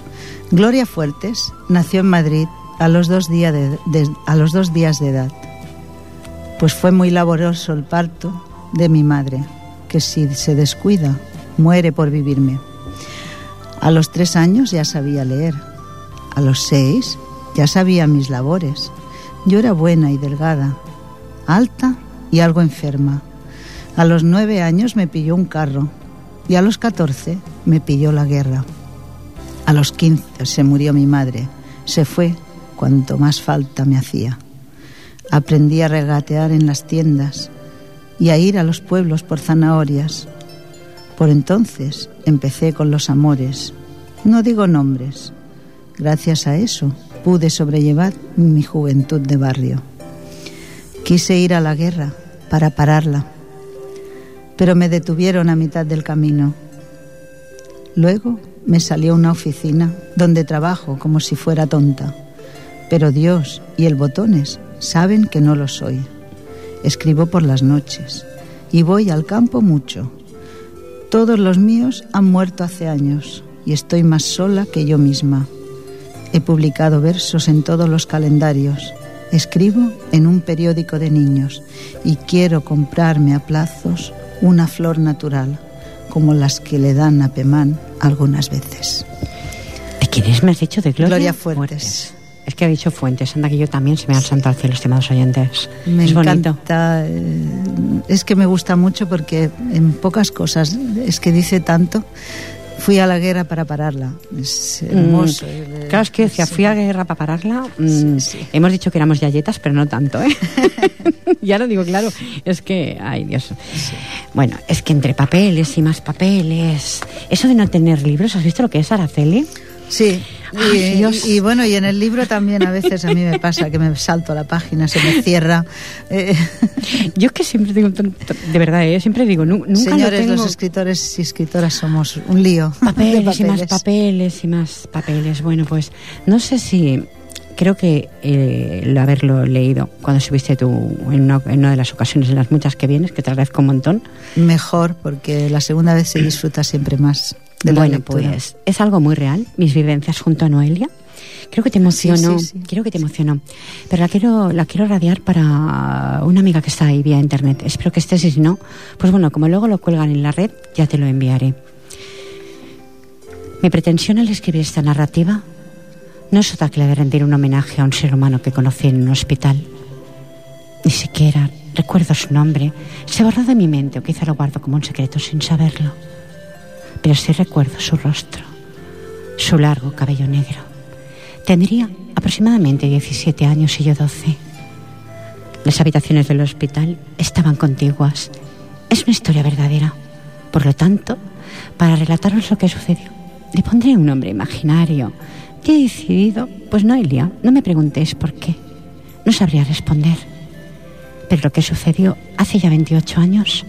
Gloria Fuertes nació en Madrid a los dos, día de- de- a los dos días de edad. Pues fue muy laboroso el parto de mi madre, que si se descuida, muere por vivirme. A los tres años ya sabía leer. A los seis ya sabía mis labores. Yo era buena y delgada, alta y algo enferma. A los nueve años me pilló un carro y a los catorce me pilló la guerra. A los quince se murió mi madre. Se fue cuanto más falta me hacía. Aprendí a regatear en las tiendas y a ir a los pueblos por zanahorias. Por entonces empecé con los amores. No digo nombres. Gracias a eso pude sobrellevar mi juventud de barrio. Quise ir a la guerra para pararla, pero me detuvieron a mitad del camino. Luego me salió una oficina donde trabajo como si fuera tonta. Pero Dios y el botones saben que no lo soy. Escribo por las noches y voy al campo mucho. Todos los míos han muerto hace años y estoy más sola que yo misma. He publicado versos en todos los calendarios. Escribo en un periódico de niños y quiero comprarme a plazos una flor natural, como las que le dan a Pemán algunas veces. ¿De quién es? Me has dicho de Gloria, Gloria Fuertes. Es que ha dicho Fuentes, anda que yo también se me ha santo al cielo, estimados oyentes. Me es bonito. encanta, eh, es que me gusta mucho porque en pocas cosas, es que dice tanto. Fui a la guerra para pararla. Es hermoso. Mm, claro, es que decía, Sí. fui a la guerra para pararla. mm, Sí, sí. Hemos dicho que éramos yayetas, pero no tanto, ¿eh? ya lo digo claro. Es que, ay Dios. Bueno, es que entre papeles y más papeles. Eso de no tener libros, ¿has visto lo que es Araceli? Sí, y, Ay, y- y bueno, y en el libro también a veces a mí me pasa que me salto la página, se me cierra. Eh, Yo es que siempre digo, de verdad, ¿eh? siempre digo, nu- nunca señores, lo tengo. los escritores y escritoras somos un lío. de Papeles y más papeles y más papeles. Bueno, pues no sé si creo que eh, el haberlo leído cuando subiste tú en una, en una de las ocasiones, en las muchas que vienes, que te agradezco un montón. Mejor, porque la segunda vez se disfruta siempre más de la bueno, lectura. pues es algo muy real, mis vivencias junto a Noelia. Creo que te emocionó, Sí, sí, sí. creo que te emocionó. Pero la quiero, la quiero radiar para una amiga que está ahí vía internet. Espero que estés y si no, pues bueno, como luego lo cuelgan en la red, ya te lo enviaré. Mi pretensión al escribir esta narrativa no es otra que la de rendir un homenaje a un ser humano que conocí en un hospital. Ni siquiera recuerdo su nombre. Se borró de mi mente o quizá lo guardo como un secreto sin saberlo. Pero sí recuerdo su rostro, su largo cabello negro. Tendría aproximadamente 17 años y yo 12. Las habitaciones del hospital estaban contiguas. Es una historia verdadera. Por lo tanto, para relataros lo que sucedió, le pondré un nombre imaginario. Y he decidido, pues Noelia, no me preguntéis por qué. No sabría responder. Pero lo que sucedió hace ya 28 años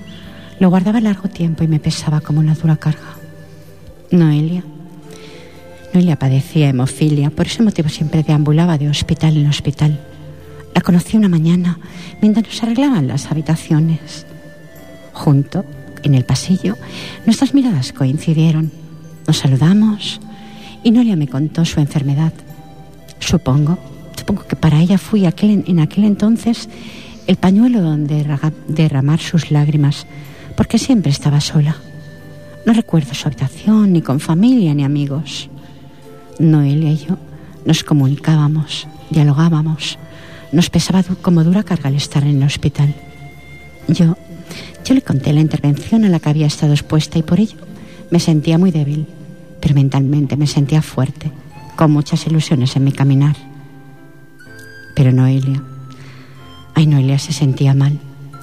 lo guardaba largo tiempo y me pesaba como una dura carga. Noelia. Noelia padecía hemofilia, por ese motivo siempre deambulaba de hospital en hospital. La conocí una mañana mientras nos arreglaban las habitaciones. Junto, en el pasillo, nuestras miradas coincidieron. Nos saludamos y Noelia me contó su enfermedad. Supongo, supongo que para ella fui en aquel entonces el pañuelo donde derramar sus lágrimas, porque siempre estaba sola. No recuerdo su habitación, ni con familia, ni amigos. Noelia y yo nos comunicábamos, dialogábamos. Nos pesaba como dura carga el estar en el hospital. Yo, yo le conté la intervención a la que había estado expuesta y por ello me sentía muy débil, pero mentalmente me sentía fuerte, con muchas ilusiones en mi caminar. Pero Noelia, ay Noelia se sentía mal,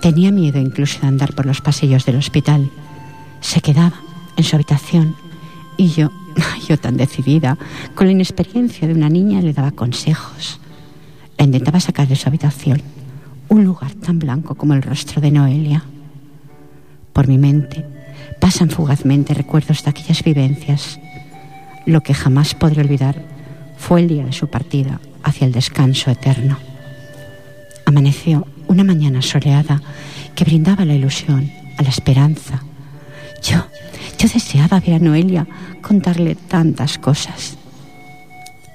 tenía miedo incluso de andar por los pasillos del hospital. Se quedaba en su habitación y yo, yo tan decidida, con la inexperiencia de una niña, le daba consejos. La intentaba sacar de su habitación, un lugar tan blanco como el rostro de Noelia. Por mi mente pasan fugazmente recuerdos de aquellas vivencias. Lo que jamás podré olvidar fue el día de su partida hacia el descanso eterno. Amaneció una mañana soleada que brindaba la ilusión, a la esperanza. Yo, yo deseaba ver a Noelia contarle tantas cosas.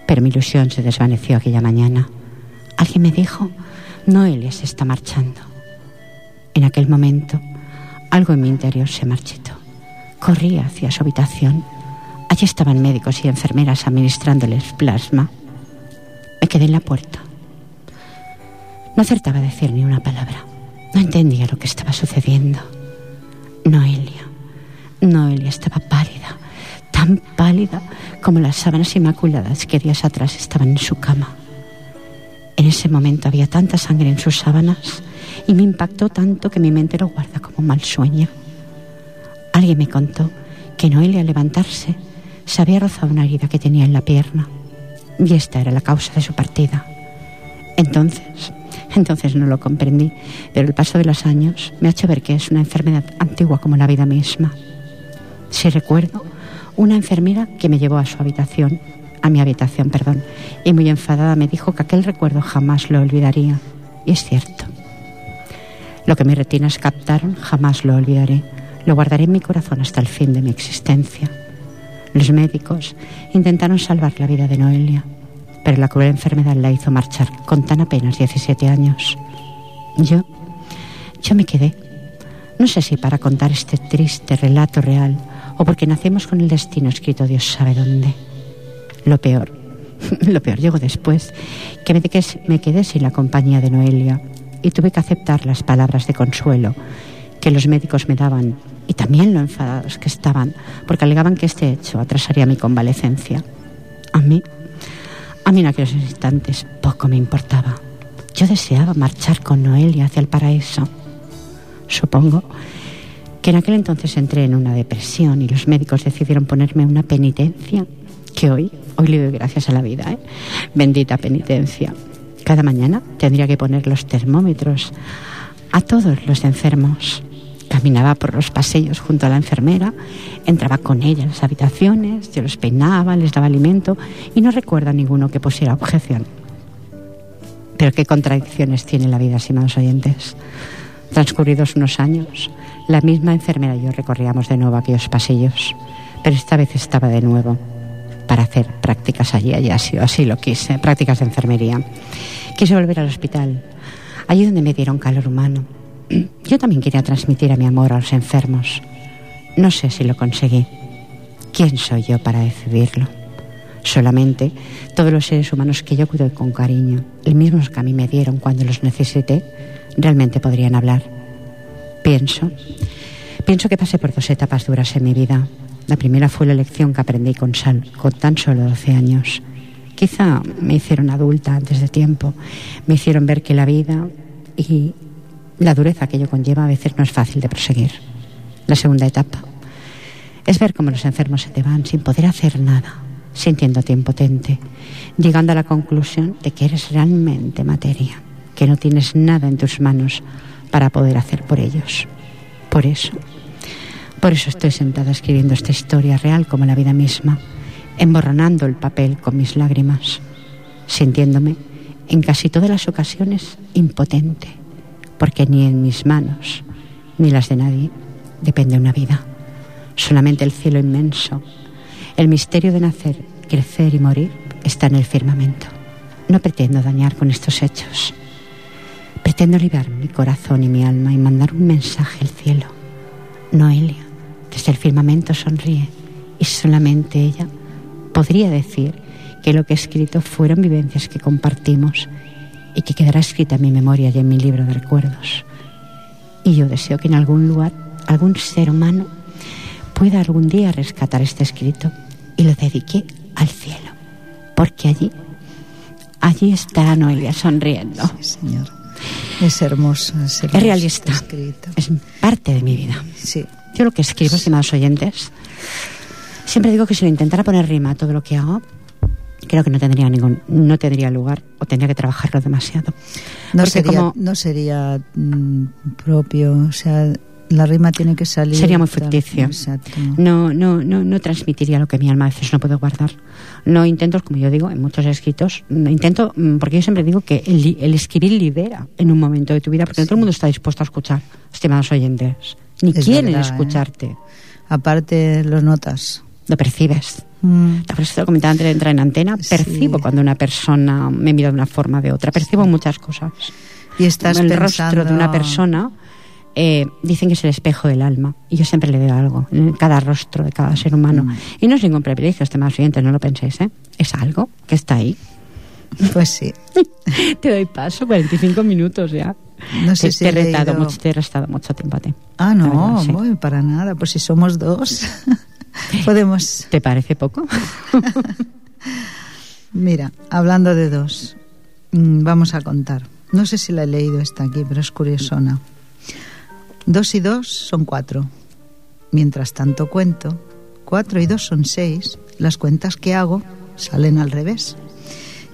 Pero mi ilusión se desvaneció aquella mañana. Alguien me dijo, Noelia se está marchando. En aquel momento, algo en mi interior se marchitó. Corrí hacia su habitación. Allí estaban médicos y enfermeras administrándoles plasma. Me quedé en la puerta. No acertaba a decir ni una palabra. No entendía lo que estaba sucediendo. Noelia. Noelia estaba pálida, tan pálida como las sábanas inmaculadas que días atrás estaban en su cama. En ese momento había tanta sangre en sus sábanas y me impactó tanto que mi mente lo guarda como un mal sueño. Alguien me contó que Noelia al levantarse se había rozado una herida que tenía en la pierna y esta era la causa de su partida. Entonces, entonces no lo comprendí, pero el paso de los años me ha hecho ver que es una enfermedad antigua como la vida misma. Si recuerdo, una enfermera que me llevó a su habitación, a mi habitación, perdón, y muy enfadada me dijo que aquel recuerdo jamás lo olvidaría. Y es cierto. Lo que mis retinas captaron jamás lo olvidaré. Lo guardaré en mi corazón hasta el fin de mi existencia. Los médicos intentaron salvar la vida de Noelia, pero la cruel enfermedad la hizo marchar con tan apenas 17 años. Yo, yo me quedé. No sé si para contar este triste relato real o porque nacemos con el destino escrito Dios sabe dónde. Lo peor, lo peor llegó después, que me quedé, sin la compañía de Noelia y tuve que aceptar las palabras de consuelo que los médicos me daban y también lo enfadados que estaban porque alegaban que este hecho atrasaría mi convalecencia. A mí, a mí en aquellos instantes poco me importaba. Yo deseaba marchar con Noelia hacia el paraíso. Supongo que en aquel entonces entré en una depresión y los médicos decidieron ponerme una penitencia que hoy, hoy le doy gracias a la vida, ¿eh? bendita penitencia. Cada mañana tendría que poner los termómetros a todos los enfermos. Caminaba por los pasillos junto a la enfermera, entraba con ella en las habitaciones, yo los peinaba, les daba alimento y no recuerda ninguno que pusiera objeción. Pero qué contradicciones tiene la vida, estimados oyentes. Transcurridos unos años, la misma enfermera y yo recorríamos de nuevo aquellos pasillos, pero esta vez estaba de nuevo para hacer prácticas allí, allí así, así lo quise, prácticas de enfermería. Quise volver al hospital, allí donde me dieron calor humano. Yo también quería transmitir a mi amor a los enfermos. No sé si lo conseguí. ¿Quién soy yo para decidirlo? Solamente todos los seres humanos que yo cuido con cariño, los mismos que a mí me dieron cuando los necesité, realmente podrían hablar. Pienso, pienso que pasé por dos etapas duras en mi vida. La primera fue la lección que aprendí con, Sal, con tan solo 12 años. Quizá me hicieron adulta antes de tiempo, me hicieron ver que la vida y la dureza que ello conlleva a veces no es fácil de proseguir. La segunda etapa es ver cómo los enfermos se te van sin poder hacer nada, sintiéndote impotente, llegando a la conclusión de que eres realmente materia, que no tienes nada en tus manos para poder hacer por ellos. Por eso, por eso estoy sentada escribiendo esta historia real como la vida misma, emborronando el papel con mis lágrimas, sintiéndome en casi todas las ocasiones impotente, porque ni en mis manos ni las de nadie depende una vida. Solamente el cielo inmenso, el misterio de nacer, crecer y morir está en el firmamento. No pretendo dañar con estos hechos. Pretendo liberar mi corazón y mi alma y mandar un mensaje al cielo. Noelia, desde el firmamento sonríe y solamente ella podría decir que lo que he escrito fueron vivencias que compartimos y que quedará escrita en mi memoria y en mi libro de recuerdos. Y yo deseo que en algún lugar, algún ser humano pueda algún día rescatar este escrito y lo dedique al cielo, porque allí, allí está Noelia sonriendo. Sí, señor. Es hermoso. Es, hermoso es realista. Escrito. Es parte de mi vida. Sí. Yo lo que escribo, estimados oyentes, siempre digo que si lo intentara poner rima a todo lo que hago, creo que no tendría ningún, no tendría lugar o tendría que trabajarlo demasiado. No Porque sería, como- no sería mm, propio, o sea, la rima tiene que salir. Sería muy ficticio. Exacto. no, no, no, no transmitiría lo que mi alma a veces no puede guardar. No intento, como yo digo, en muchos escritos, no intento, mm, porque yo siempre digo que el, el escribir libera en un momento de tu vida, porque no todo el mundo está dispuesto a escuchar, estimados oyentes, ni Es quieren verdad, ¿eh? escucharte, Aparte, lo notas. lo percibes. Mm, eso te lo comentaba antes de entrar en antena, Sí. percibo cuando una persona me mira de una forma o de otra, percibo muchas cosas. Y estás el pensando... rostro de una persona eh, dicen que es el espejo del alma y yo siempre le veo algo en cada rostro de cada ser humano Mm. y no es ningún privilegio este más oyente no lo penséis ¿eh? es algo que está ahí Pues sí. te doy paso 45 minutos ya No sé te, si te he retado mucho te he restado mucho tiempo a ti Ah, La no, verdad, sí. bueno, para nada. Pues si somos dos, podemos... ¿te parece poco? Mira, hablando de dos, mm, vamos a contar. No sé si la he leído esta aquí, pero es curiosona. Dos y dos son cuatro. Mientras tanto cuento, cuatro y dos son seis. Las cuentas que hago salen al revés.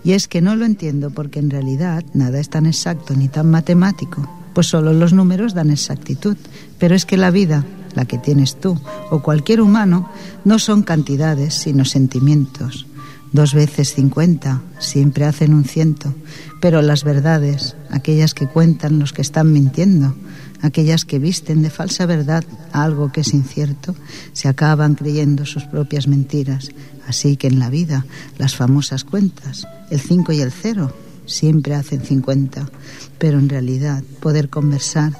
Y es que no lo entiendo porque en realidad nada es tan exacto ni tan matemático, pues solo los números dan exactitud. Pero es que la vida, la que tienes tú, o cualquier humano, no son cantidades, sino sentimientos. Dos veces cincuenta siempre hacen un ciento, pero las verdades, aquellas que cuentan los que están mintiendo, aquellas que visten de falsa verdad algo que es incierto, se acaban creyendo sus propias mentiras. Así que en la vida, las famosas cuentas, el cinco y el cero, siempre hacen cincuenta, pero en realidad poder conversar,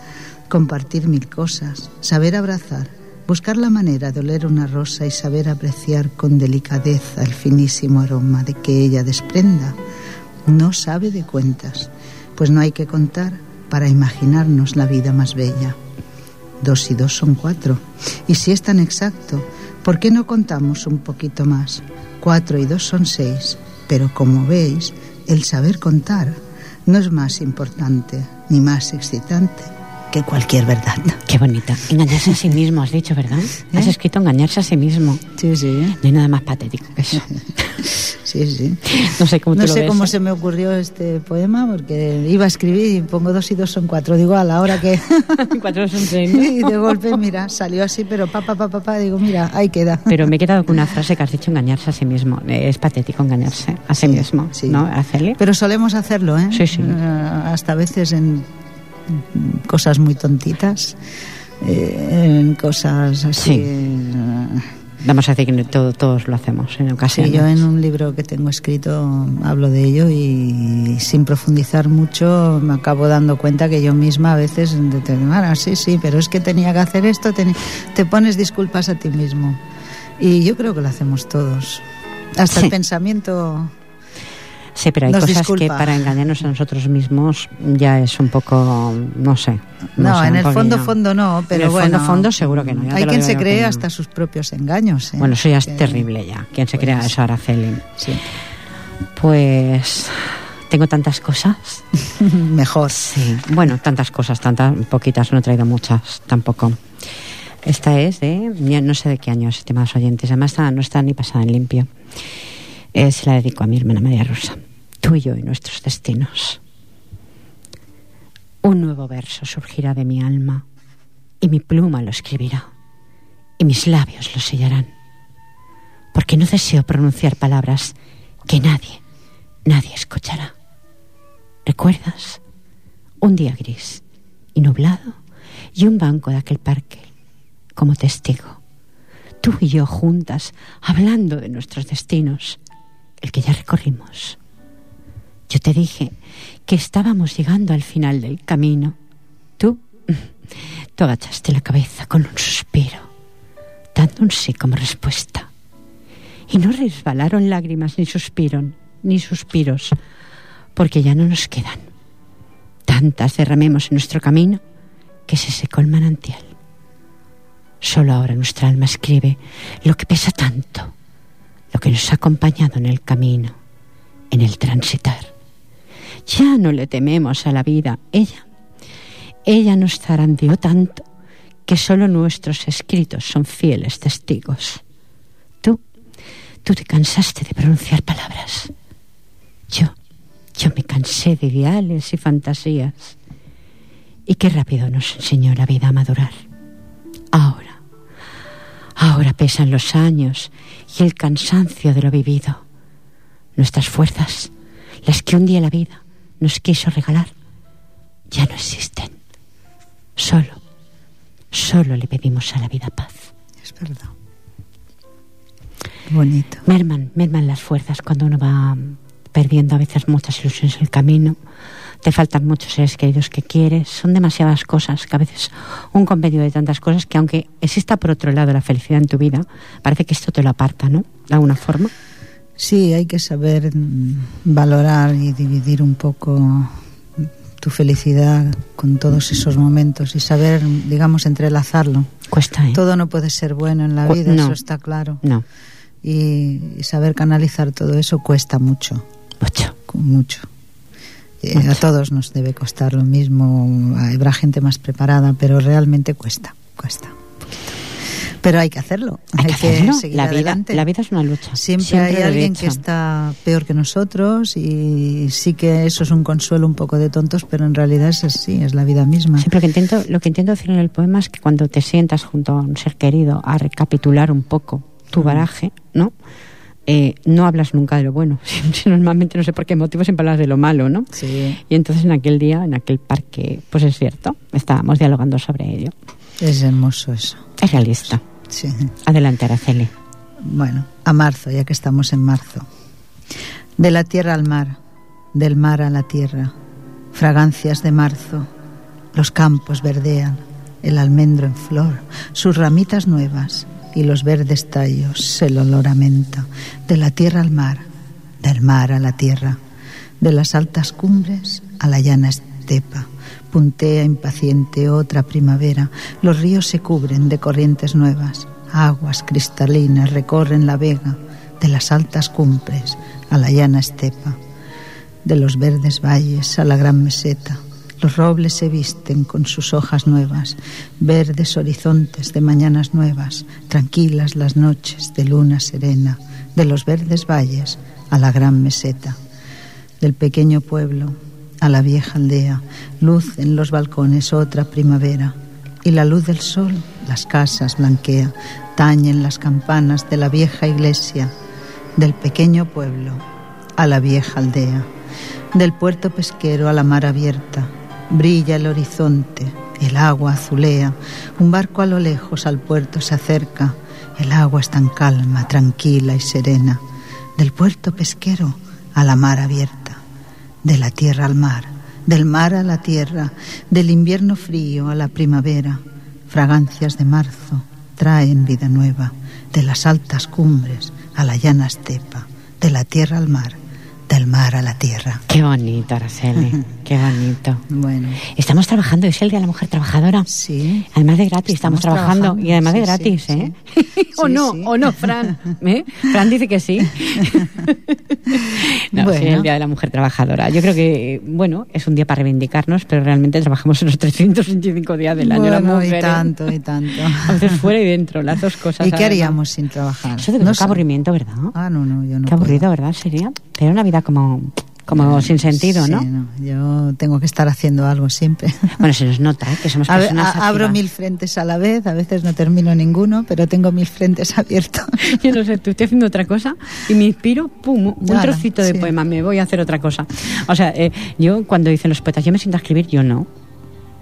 compartir mil cosas, saber abrazar, buscar la manera de oler una rosa y saber apreciar con delicadeza el finísimo aroma de que ella desprenda, no sabe de cuentas, pues no hay que contar para imaginarnos la vida más bella. Dos y dos son cuatro, y si es tan exacto, ¿por qué no contamos un poquito más? Cuatro y dos son seis, pero como veis, el saber contar no es más importante ni más excitante que cualquier verdad. Qué bonita. Engañarse a sí mismo, has dicho, ¿verdad? ¿Eh? Has escrito engañarse a sí mismo. Sí, sí. No hay nada más patético que eso. Sí, sí. No sé cómo No te lo sé ves, cómo ¿eh? se me ocurrió este poema, porque iba a escribir y pongo dos y dos son cuatro. Digo, a la hora que... Cuatro son seis, ¿no? y de golpe, mira, salió así, pero pa, pa, pa, pa, digo, mira, ahí queda. Pero me he quedado con una frase que has dicho, engañarse a sí mismo. Eh, Es patético engañarse a sí, Sí, mismo, sí. ¿no, Araceli? Pero solemos hacerlo, ¿eh? Sí, sí. Eh, hasta a veces en cosas muy tontitas, eh, en cosas así. Sí. eh, Vamos a decir que todo- todos lo hacemos en Sí, ocasiones. yo en un libro que tengo escrito hablo de ello y sin profundizar mucho me acabo dando cuenta que yo misma a veces, de- de- "Bueno, sí, sí, pero es que tenía que hacer esto, teni- te pones disculpas a ti mismo. Y yo creo que lo hacemos todos. Hasta Sí. el pensamiento... Sí, pero hay Nos cosas disculpa. que para engañarnos a nosotros mismos ya es un poco, no sé. No, sé, en el fondo, fondo no, pero en el bueno... fondo, fondo seguro que no. ya Hay quien se cree no. hasta sus propios engaños. ¿eh? Bueno, eso ya es Que- terrible ya. ¿Quién se crea Pues- eso, Araceli? Sí. Pues tengo tantas cosas. Mejor. Sí, bueno, tantas cosas, tantas, poquitas, no he traído muchas tampoco. Esta es de, no sé de qué año, estimados oyentes, además está- no está ni pasada en limpio. Eh, se la dedico a mi hermana María Rosa. Tú y yo y nuestros destinos. Un nuevo verso surgirá de mi alma y mi pluma lo escribirá y mis labios lo sellarán. Porque no deseo pronunciar palabras que nadie, nadie escuchará. ¿Recuerdas? Un día gris y nublado y un banco de aquel parque como testigo. Tú y yo juntas, hablando de nuestros destinos, el que ya recorrimos. Yo te dije que estábamos llegando al final del camino. Tú, tú agachaste la cabeza con un suspiro, dando un sí como respuesta. Y no resbalaron lágrimas ni suspiron, ni suspiros, porque ya no nos quedan. Tantas derramemos en nuestro camino que se secó el manantial. Solo ahora nuestra alma escribe lo que pesa tanto, lo que nos ha acompañado en el camino, en el transitar. Ya no le tememos a la vida, ella, ella nos zarandeó tanto que solo nuestros escritos son fieles testigos. Tú, tú te cansaste de pronunciar palabras. Yo, yo me cansé de ideales y fantasías. Y qué rápido nos enseñó la vida a madurar. Ahora, ahora pesan los años y el cansancio de lo vivido. Nuestras fuerzas, las que un día la vida nos quiso regalar, ya no existen. Solo, solo le pedimos a la vida paz. Es verdad. Bonito. Merman, merman las fuerzas cuando uno va perdiendo a veces muchas ilusiones en el camino. Te faltan muchos seres queridos que quieres. Son demasiadas cosas que a veces un compendio de tantas cosas que aunque exista por otro lado la felicidad en tu vida, parece que esto te lo aparta, ¿no? De alguna forma. Sí, hay que saber mm, valorar y dividir un poco tu felicidad con todos esos momentos y saber, digamos, entrelazarlo. Cuesta, ¿eh? Todo no puede ser bueno en la Cu- vida, no. eso está claro. No, Y, y saber canalizar todo eso cuesta mucho, mucho. mucho. Eh, Mucho. a todos nos debe costar lo mismo, habrá gente más preparada, pero realmente cuesta, cuesta. un poquito. Pero hay que hacerlo, Hay hay, que que, hacerlo. seguir La vida, adelante. la vida es una lucha. Siempre, hay alguien que está peor que nosotros y sí que eso es un consuelo un poco de tontos, pero en realidad es así, es la vida misma. Sí, pero lo que intento, lo que intento decir en el poema es que cuando te sientas junto a un ser querido a recapitular un poco tu baraje, ¿no? Eh, no hablas nunca de lo bueno. Normalmente no sé por qué motivo siempre hablas de lo malo, ¿no? Sí, Y entonces en aquel día, en aquel parque, pues es cierto, estábamos dialogando sobre ello. es hermoso eso. Es realista. Sí. Adelante, Araceli. Bueno, a marzo, ya que estamos en marzo. De la tierra al mar, del mar a la tierra, fragancias de marzo, los campos verdean, el almendro en flor, sus ramitas nuevas y los verdes tallos, el olor a menta, de la tierra al mar, del mar a la tierra, de las altas cumbres a la llana estepa. Puntea impaciente otra primavera, los ríos se cubren de corrientes nuevas, aguas cristalinas recorren la vega, de las altas cumbres a la llana estepa, de los verdes valles a la gran meseta. Los robles se visten con sus hojas nuevas, verdes horizontes de mañanas nuevas, tranquilas las noches de luna serena, de los verdes valles a la gran meseta, del pequeño pueblo a la vieja aldea, luz en los balcones otra primavera, y la luz del sol las casas blanquea, tañen las campanas de la vieja iglesia, del pequeño pueblo a la vieja aldea, del puerto pesquero a la mar abierta, brilla el horizonte, el agua azulea, un barco a lo lejos al puerto se acerca, el agua es tan calma, tranquila y serena, del puerto pesquero a la mar abierta, de la tierra al mar, del mar a la tierra, del invierno frío a la primavera, fragancias de marzo traen vida nueva, de las altas cumbres a la llana estepa, de la tierra al mar, del mar a la tierra. Qué bonito, Araceli. Qué bonito. Bueno, Estamos trabajando, es el Día de la Mujer Trabajadora. sí. Además de gratis, estamos, Estamos trabajando. trabajando, Y además de gratis, sí, ¿eh? sí. o no, o no, Fran. ¿eh? Fran dice que sí. no, Bueno. el Día de la Mujer Trabajadora. Yo creo que, bueno, es un día para reivindicarnos, pero realmente trabajamos en los 325 días del año. Bueno, y tanto, y tanto. A veces fuera y dentro, las dos cosas. ¿Y qué haríamos sin trabajar? Eso de No qué aburrimiento, ¿verdad? Ah, no, no, yo no qué aburrido, puedo. ¿verdad? Sería tener una vida como, como sin sentido, Sí, ¿no? Yo tengo que estar haciendo algo siempre. Bueno, se nos nota, ¿eh? que somos A personas a- abro mil frentes a la vez, a veces no termino ninguno, pero tengo mil frentes abiertos. Yo no sé, tú estoy haciendo otra cosa y me inspiro, pum, un trocito de sí. poema, me voy a hacer otra cosa. O sea, eh, yo cuando dicen los poetas, yo me siento a escribir, yo no.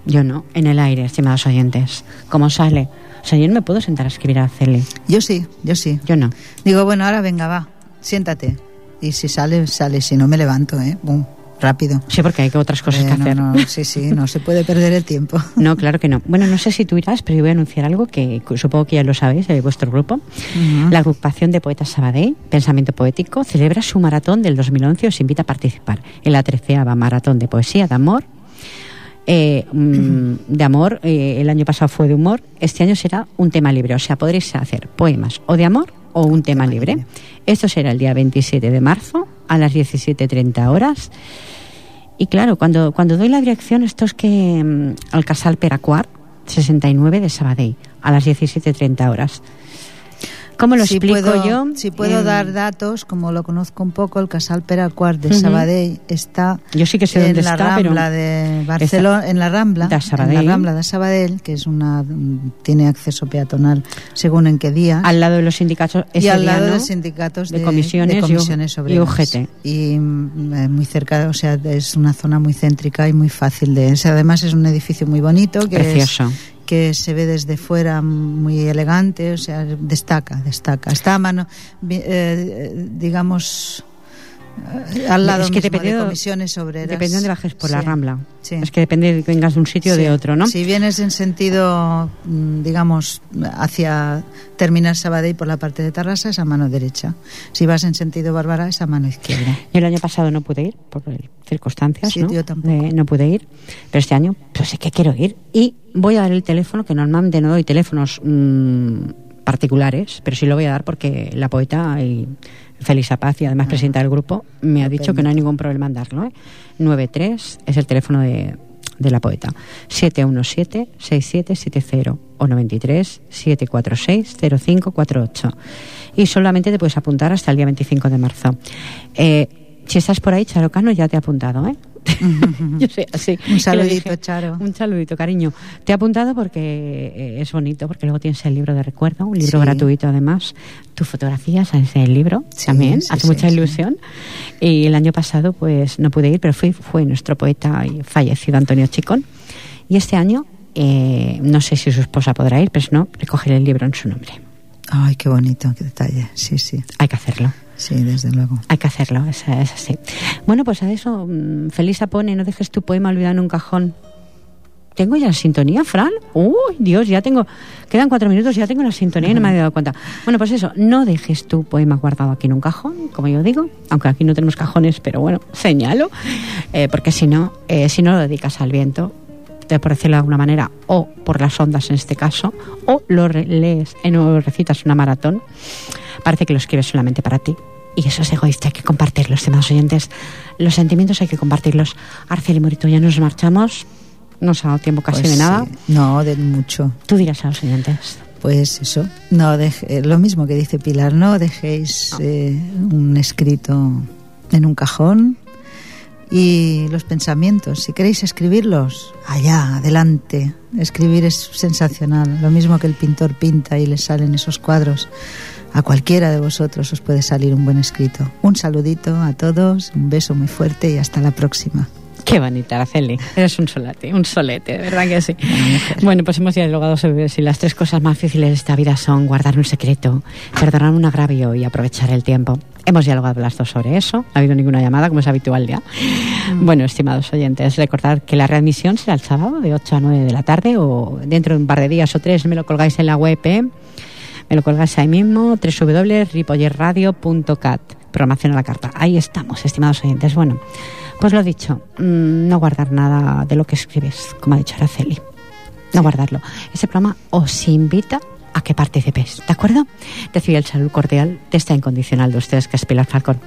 Yo no, en el aire, estimados oyentes. Como sale. O sea, yo no me puedo sentar a escribir a Cele. Yo sí, yo sí. Yo no. Digo, bueno, ahora venga, va, siéntate. Y si sale, sale. Si no, me levanto, ¿eh? Bum, rápido. Sí, porque hay otras cosas Eh, que no, hacer. no, sí, sí, no se puede perder el tiempo. No, claro que no. Bueno, no sé si tú irás, pero yo voy a anunciar algo que supongo que ya lo sabéis de vuestro grupo. La agrupación de poetas Sabadell, Pensamiento Poético, celebra su maratón del 2011 y os invita a participar en la treceava maratón de poesía de amor. Eh, mm, de amor, eh, el año pasado fue de humor, este año será un tema libre, o sea, podréis hacer poemas o de amor o un tema libre. Esto será el día 27 de marzo a las 17.30 horas. Y claro, cuando, cuando doy la dirección, esto es que mm, al Casal Peracuar, 69 de Sabadell, a las 17.30 horas. ¿Cómo lo si explico puedo, yo? Si puedo Em, dar datos, como lo conozco un poco, el Casal Peracuar de. Sabadell está Yo sí que sé en dónde la está, pero Rambla de Barcelona, en la Rambla, de en Sabadell. la Rambla de Sabadell, que es una tiene acceso peatonal según en qué día. al lado de los sindicatos y al lado de sindicatos de de, comisiones de y comisiones. UGT. Y mm, eh, muy cerca, o sea, es una zona muy céntrica y muy fácil de. o sea, además es un edificio muy bonito que es- Precioso. Que se ve desde fuera muy elegante, o sea, destaca, destaca. Está a mano, eh, digamos, al lado Es que mismo de comisiones obreras. Depende de bajes por la Sí, Rambla. sí. Es que depende de que vengas de un sitio o Sí. de otro, ¿no? Si vienes en sentido, mm, digamos, hacia terminar Sabadell por la parte de Tarrasa, es a mano derecha. Si vas en sentido Bárbara, es a mano izquierda. Yo el año pasado no pude ir por eh, circunstancias, ¿no? yo tampoco. Eh, no pude ir, pero este año pues sí que quiero ir y voy a dar el teléfono que normalmente no doy teléfonos mm, particulares, pero sí lo voy a dar porque la poeta y Felisa Paz y además presidenta del grupo me ha dicho que no hay ningún problema en darlo. ¿eh? 93 es el teléfono de, de la poeta. 717-6770. o 93 746 0548. Y solamente te puedes apuntar hasta el día 25 de marzo. Eh, si estás por ahí, Charocano, ya te he apuntado, ¿eh? Yo sé, así. Un saludito, Charo. Un saludito, cariño. Te he apuntado porque eh, es bonito, porque luego tienes el libro de recuerdo, un libro gratuito además. Tu fotografía sale en el libro también, hace mucha ilusión. Y el año pasado pues no pude ir, pero fui, fue nuestro poeta y fallecido Antonio Chicón. Y este año, eh, no sé si su esposa podrá ir, pero si no, recogeré el libro en su nombre. Ay, qué bonito, qué detalle. Sí, sí. Hay que hacerlo. Sí, desde luego. Hay que hacerlo, es, así. Bueno, pues a eso, mm, Felisa pone, no dejes tu poema olvidado en un cajón. ¿Tengo ya la sintonía, Fran? Uy, Dios, ya tengo. Quedan cuatro minutos, ya tengo la sintonía y no me había dado cuenta. Bueno, pues eso, no dejes tu poema guardado aquí en un cajón, como yo digo, aunque aquí no tenemos cajones, pero bueno, señalo, eh, porque si no, eh, si no lo dedicas al viento, por decirlo de alguna manera, o por las ondas en este caso, o lo lees en o recitas una maratón, parece que lo escribes solamente para ti. Y eso es egoísta, hay que compartirlos, estimados oyentes. Los sentimientos hay que compartirlos. Arcel y Morito, ya nos marchamos. No se ha dado tiempo casi pues de nada. No, de mucho. Tú dirás a los oyentes. Pues eso, no deje, lo mismo que dice Pilar, no dejéis eh, un escrito en un cajón, y los pensamientos. Si queréis escribirlos, allá, adelante. Escribir es sensacional. Lo mismo que el pintor pinta y le salen esos cuadros. A cualquiera de vosotros os puede salir un buen escrito. Un saludito a todos, un beso muy fuerte y hasta la próxima. Qué bonita, Araceli. Eres un solete, un solete, ¿verdad que sí? Bueno, pues hemos dialogado sobre si las tres cosas más difíciles de esta vida son guardar un secreto, perdonar un agravio y aprovechar el tiempo. Hemos dialogado las dos sobre eso. No ha habido ninguna llamada, como es habitual ya. Mm. Bueno, estimados oyentes, recordar que la readmisión será el sábado de 8 a 9 de la tarde o dentro de un par de días o tres me lo colgáis en la web. ¿eh? Me lo colgáis ahí mismo, www.ripollerradio.cat. Programación a la carta. Ahí estamos, estimados oyentes. Bueno. Pues lo dicho, mm, no guardar nada de lo que escribes, como ha dicho Araceli. No guardarlo. Ese programa os invita a que participéis, ¿de acuerdo? Recibe el saludo cordial de esta incondicional de ustedes, que es Pilar Falcón.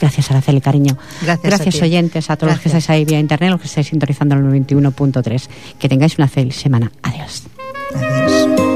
Gracias, Araceli, cariño. Gracias, oyentes, a todos los que estáis ahí vía internet, los que estáis sintonizando el 91.3. Que tengáis una feliz semana. Adiós. Adiós.